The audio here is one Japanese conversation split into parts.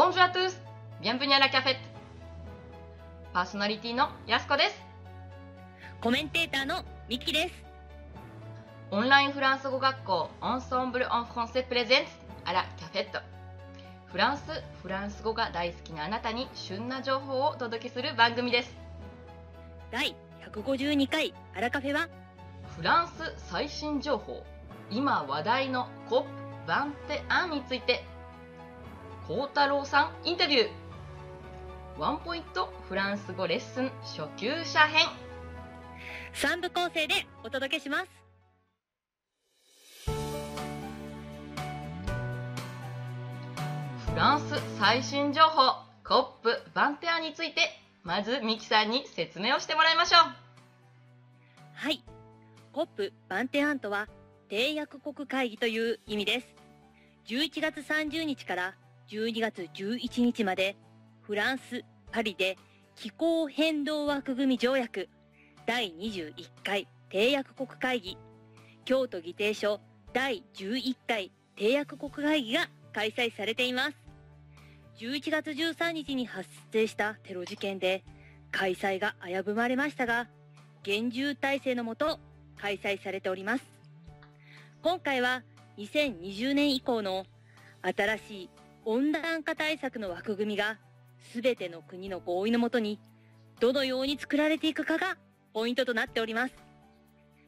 Bonjour à tous! Bienvenue à la cafette! パーソナリティのやすこです。コメンテーターのミキです。オンラインフランス語学校 Ensemble en français présente à la cafette フランス、フランス語が大好きなあなたに旬な情報をお届けする番組です。第152回アラカフェはフランス最新情報、今話題の COP21 について、幸太郎さんインタビュー。ワンポイントフランス語レッスン初級者編。3部構成でお届けします。フランス最新情報 COP21 について、まずミキさんに説明をしてもらいましょう。はい。コップバンテアントは締約国会議という意味です。11月30日から12月11日までフランス・パリで気候変動枠組み条約第21回締約国会議京都議定書第11回締約国会議が開催されています。11月13日に発生したテロ事件で開催が危ぶまれましたが厳重体制のもと開催されております今回は2020年以降の新しい温暖化対策の枠組みが全ての国の合意のもとにどのように作られていくかがポイントとなっております。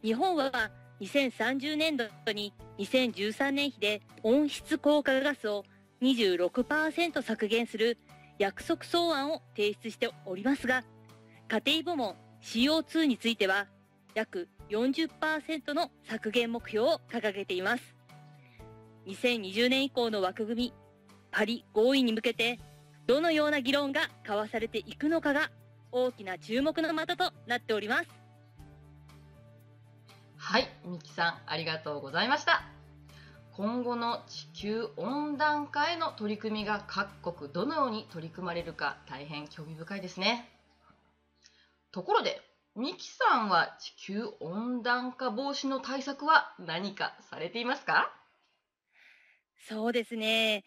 日本は2030年度に2013年比で温室効果ガスを26%削減する約束草案を提出しておりますが家庭部門 CO2 については約40%の削減目標を掲げています。2020年以降の枠組みパリ合意に向けてどのような議論が交わされていくのかが大きな注目の的となっておりますはい、ミキさんありがとうございました。今後の地球温暖化への取り組みが各国どのように取り組まれるか大変興味深いですね。ところで、ミキさんは地球温暖化防止の対策は何かされていますか？そうですね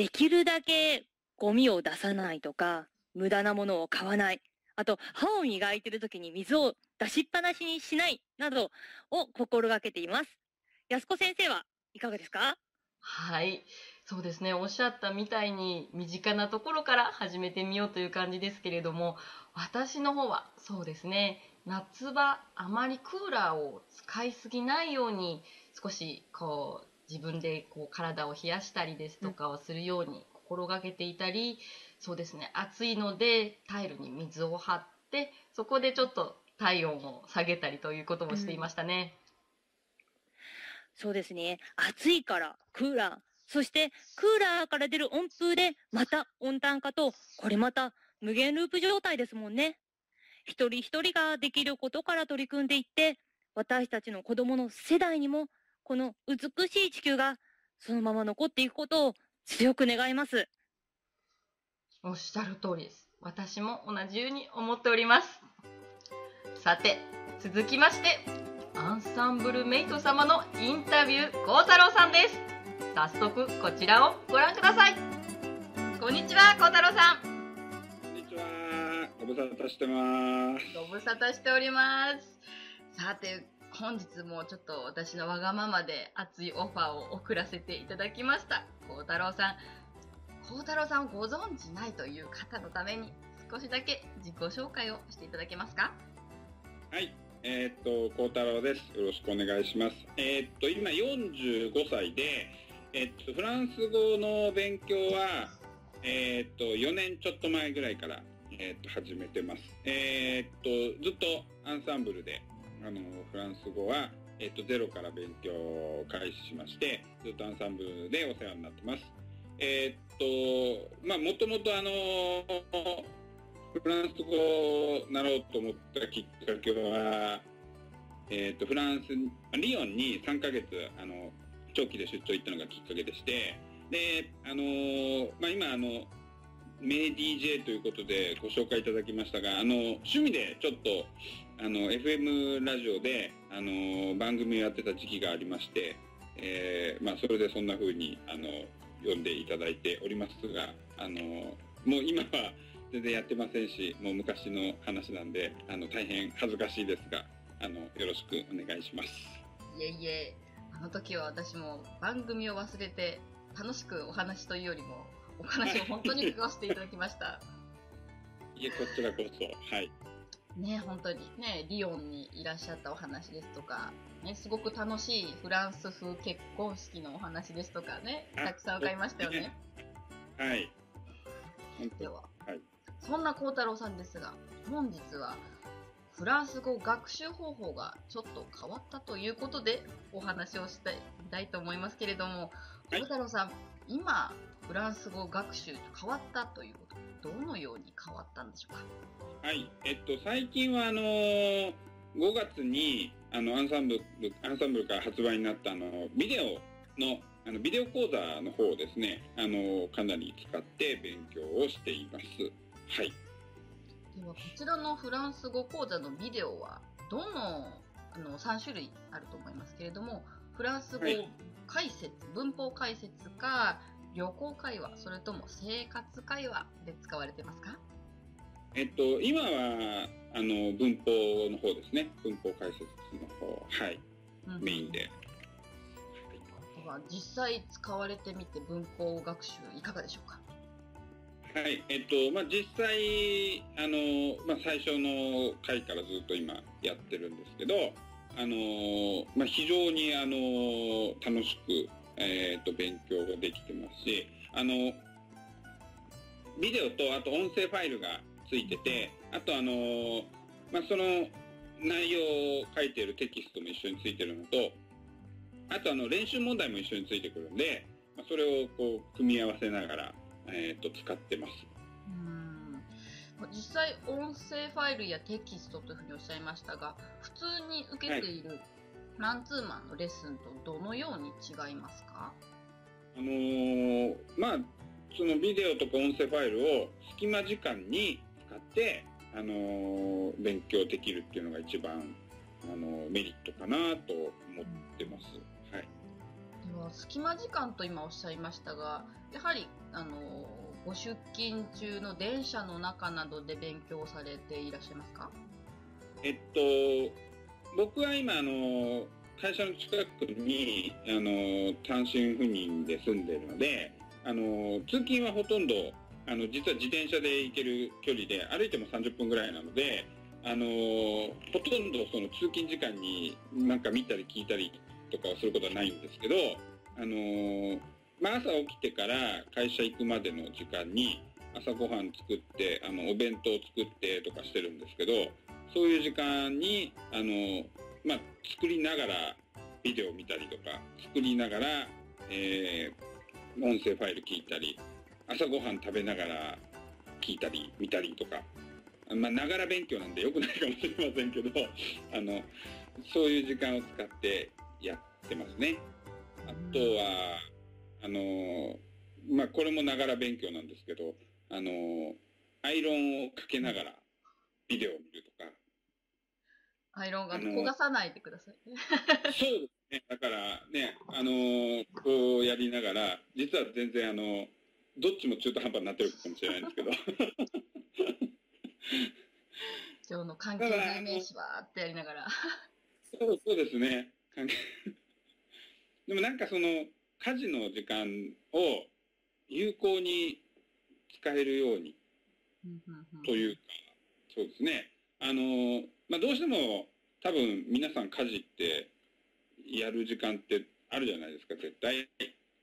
できるだけゴミを出さないとか無駄なものを買わないあと歯を磨いてる時に水を出しっぱなしにしないなどを心がけています安子先生はいかがですか？はい、そうですね。おっしゃったみたいに身近なところから始めてみようという感じですけれども、私の方はそうですね。夏場あまりクーラーを使いすぎないように少しこう自分でこう体を冷やしたりですとかをするように心がけていたり、そうですね。暑いのでタイルに水を張ってそこでちょっと体温を下げたりということもしていましたね。そうですね暑いからクーラーそしてクーラーから出る温風でまた温暖化とこれまた無限ループ状態ですもんね一人一人ができることから取り組んでいって私たちの子供の世代にもこの美しい地球がそのまま残っていくことを強く願いますおっしゃる通りです。私も同じように思っております。さて、続きまして、アンサンブルメイト様のインタビュー、幸太郎さんです。早速、こちらをご覧ください。こんにちは、幸太郎さん。こんにちは。ご無沙汰してます。ご無沙汰しております。さて、本日もちょっと私のわがままで熱いオファーを送らせていただきました。幸太郎さん。幸太郎さんをご存知ないという方のために少しだけ自己紹介をしていただけますか？はい。えーっと、孝太郎です。よろしくお願いします。えーっと、今45歳で、えーっと、フランス語の勉強は、えーっと、4年ちょっと前ぐらいから、えーっと、始めてます。えーっと、ずっとアンサンブルで、あの、フランス語は、えっと、ゼロから勉強を開始しまして、ずっとアンサンブルでお世話になってます。えーっと、まあ、もともとあのフランス語を習おうと思ったきっかけは、えー、とフランスリヨンに3ヶ月あの長期で出張行ったのがきっかけでしてで、あのまあ、今あの名 DJ ということでご紹介いただきましたがあの趣味でちょっとあの FM ラジオで、あの番組をやってた時期がありまして、えーまあ、それでそんな風にあの読んでいただいておりますが、あの、もう今は全然やってませんし、もう昔の話なんで、あの、大変恥ずかしいですが、あの、よろしくお願いします。いえいえ、あの時は私も番組を忘れて、楽しくお話というよりも、お話を本当に伺わせていただきました。いえ、こちらこそ、はい。ね、本当に。ね、リヨンにいらっしゃったお話ですとか、ね、すごく楽しいフランス風結婚式のお話ですとかね、あたくさん伺いましたよね。はい。本で当は、はい。そんな幸太郎さんですが、本日はフランス語学習方法がちょっと変わったということでお話をしたいたいと思いますけれども、はい。幸太郎さん、今、フランス語学習変わったということ、どのように変わったんでしょうか？はい。えっと、最近は、あのー5月に、あの、アンサンブル、アンサンブルから発売になった、あの、ビデオの、あの、ビデオ講座の方をですね、あの、かなり使って勉強をしています。はい。ではこちらのフランス語講座のビデオはどのあの3種類あると思いますけれどもフランス語はい解説、文法解説か旅行会話それとも生活会話で使われてますか？えっと、今は、あの、文法の方ですね。文法解説の方、はい。メインで。実際使われてみて文法学習いかがでしょうか？はい、えっと、まあ、実際、あの、まあ、最初の回からずっと今やってるんですけど、あの、まあ、非常に、あの、楽しく、えっと、勉強ができてますし、あの、ビデオと、あと音声ファイルがついてて、あと、あの、まあ、その内容を書いているテキストも一緒についてるのと、あと、あの、練習問題も一緒についてくるんで、まあ、それをこう、組み合わせながら、えっと、使ってます。うん実際音声ファイルやテキストというふうにおっしゃいましたが普通に受けているマンツーマンのレッスンとどのように違いますか？あのーまあ、そのビデオとか音声ファイルを隙間時間に使って、あのー勉強できるっていうのが一番、あのーメリットかなと思ってます。はい。では隙間時間と今おっしゃいましたがやはりあのご出勤中の電車の中などで勉強されていらっしゃいますか？えっと、僕は今、あの会社の近くに、あの単身赴任で住んでるので、あの通勤はほとんど、あの、実は自転車で行ける距離で、歩いても30分ぐらいなので、あのほとんどその通勤時間になんか見たり聞いたりとかをすることはないんですけど、あのまあ、朝起きてから会社行くまでの時間に朝ごはん作って、あの、お弁当作ってとかしてるんですけど、そういう時間に、あの、まあ、作りながらビデオ見たりとか、作りながら、えー音声ファイル聞いたり、朝ごはん食べながら聞いたり、見たりとか、まあ、ながら勉強なんで良くないかもしれませんけど、あの、そういう時間を使ってやってますね。あとは、あの、まあ、これもながら勉強なんですけど、あの、アイロンをかけながらビデオを見るとか、アイロンが焦がさないでくださいね。そうですね。だからね、あのーこうやりながら、実は全然あの、どっちも中途半端になってるかもしれないんですけど、今日の関係代名詞はってやりながら。そうそうですね。関係でもなんかその、家事の時間を有効に使えるようにというか、そうですね。あの、まあ、どうしても多分皆さん家事ってやる時間ってあるじゃないですか、絶対。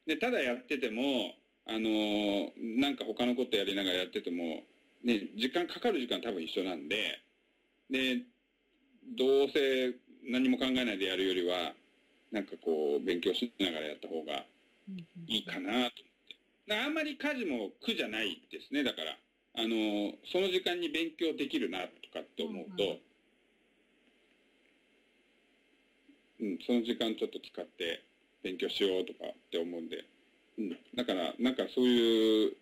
で、ただやってても、あの、なんか他のことやりながらやってても、ね、時間かかる時間多分一緒なんで、で、どうせ何も考えないでやるよりは、なんかこう、勉強しながらやった方がいいかなと。あんまり家事も苦じゃないですね、だから。あの、その時間に勉強できるなとかって思うと、うん、その時間ちょっと使って勉強しようとかって思うんで、うん、だから、なんかそういう、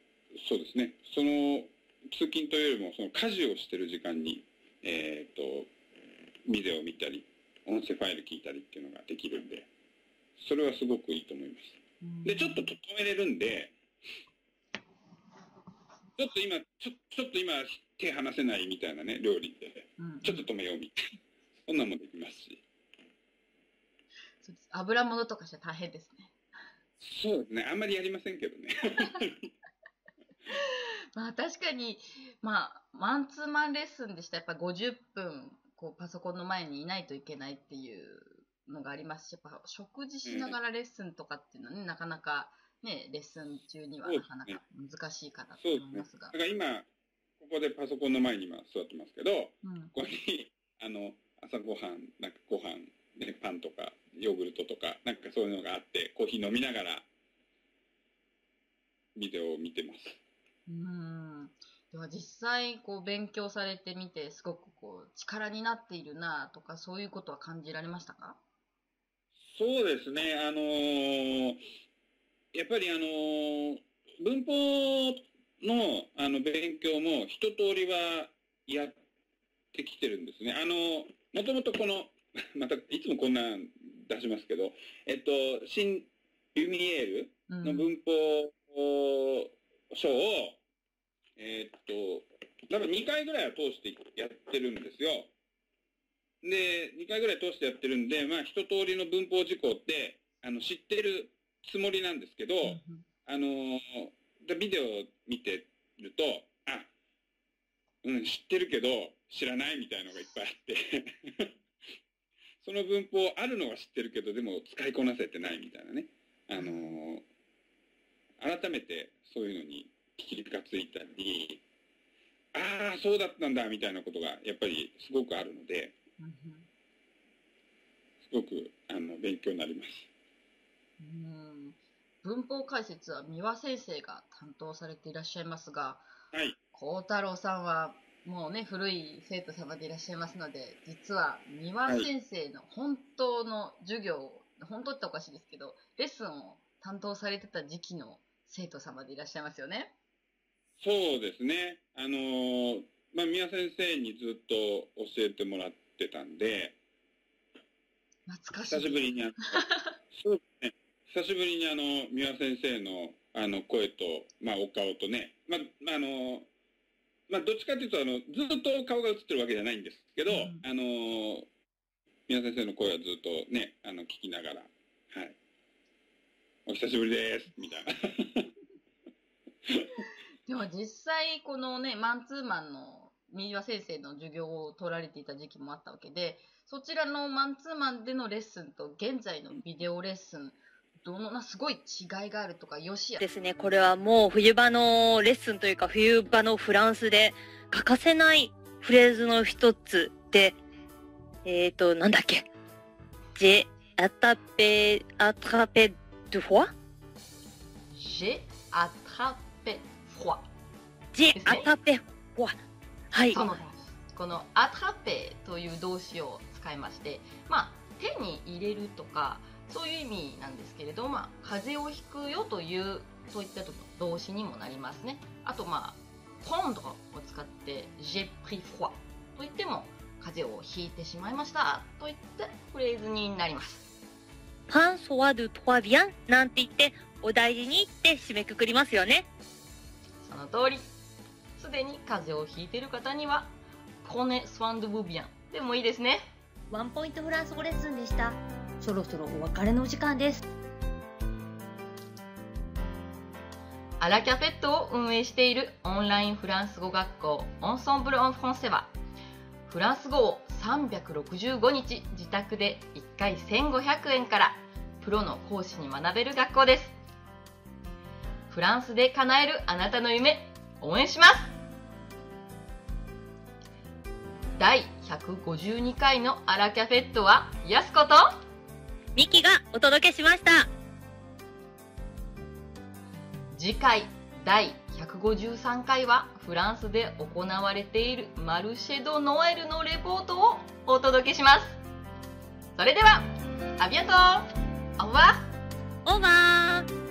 そうですね、その通勤というよりも、その家事をしてる時間に、えっ、と、ビデオを見たり、音声ファイル聞いたりっていうのができるんで、それはすごくいいと思います。で、ちょっと整えれるんで、ちょっと今、ちょちょっと今、手離せないみたいなね、料理で、うんちょっと止めようみたいな。そんなんもできますし。そうです油物とかして大変ですね。そうですね。あんまりやりませんけどね。まあ確かに、まあ、マンツーマンレッスンでしたらやっぱ50分こうパソコンの前にいないといけないっていうのがありますし、やっぱ食事しながらレッスンとかっていうのはね、なかなかね、レッスン中にはなかなか難しいかなとそうですね。思いますがだか。ら今、ここでパソコンの前に今座ってますけど、うんここに、あの、朝ごはん、なんかご飯、ね、パンとか、ヨーグルトとか、なんかそういうのがあって、コーヒー飲みながら、ビデオを見てます。うんでは実際こう勉強されてみてすごくこう力になっているなとかそういうことは感じられましたか？そうですね、あのーやっぱりあのー文法のあの勉強も一通りはやってきてるんですね。あのもともとこの、またいつもこんなん出しますけど、えっと、新ユミエールうん。の文法書を、えーっと、多分2回ぐらいは通してやってるんですよ。で、2回ぐらい通してやってるんで、まあ一通りの文法事項って、あの、知ってるつもりなんですけど、うんあのーでビデオを見てると、あ、うん、知ってるけど、知らないみたいのがいっぱいあって、その文法あるのは知ってるけど、でも使いこなせてないみたいなね。あのー改めてそういうのに気がついたり、ああ、そうだったんだみたいなことがやっぱりすごくあるので、うんすごくあの勉強になります。うん文法解説は三輪先生が担当されていらっしゃいますがはい。幸太郎さんはもうね古い生徒様でいらっしゃいますので実は三輪先生の本当の授業を、本当っておかしいですけどレッスンを担当されてた時期の生徒様でいらっしゃいますよね。そうですね。あのーまあ、宮先生にずっと教えてもらってたんで、懐かしい久しぶりにあの、そうですね。久しぶりにあの、三輪先生のあの声と、まあ、お顔とね、まあ、まああの、まあ、どっちかというと、あの、ずっと顔が映ってるわけじゃないんですけど、うんあの、三輪先生の声はずっとね、あの、聞きながら、はい。お久しぶりです、みたいな。でも実際このねマンツーマンの三輪先生の授業を取られていた時期もあったわけでそちらのマンツーマンでのレッスンと現在のビデオレッスンどのなすごい違いがあるとかよしや。ですね、これはもう冬場のレッスンというか冬場のフランスで欠かせないフレーズの一つで、えっ、ー、と、なんだっけ。ジェ、アタペ、アトラペ、ドゥフォ froid. ジェアタペ、フォはい。その通りです。この attraper という動詞を使いましてまあ手に入れるとかそういう意味なんですけれど、まあ、風邪をひくよというそういった動詞にもなりますねあとまあ prendre を使って j'ai pris froid と言っても風邪をひいてしまいましたといったフレーズになりますパンソワドゥトワビアンなんて言って、お大事にって締めくくりますよね。その通りすでに風邪をひいている方には prenez soin de vous bien でもいいですねワンポイントフランス語レッスンでした。そろそろお別れの時間です。アラキャフェットを運営しているオンラインフランス語学校オンソンブル・オン・フランセはフランス語を365日自宅で1回1500円からプロの講師に学べる学校ですフランスで叶えるあなたの夢応援します第152回のアラキャフェットはやすことミキがお届けしました。次回第153回はフランスで行われているマルシェ・ド・ノエルのレポートをお届けします。それではアビアトーオーバーオーバー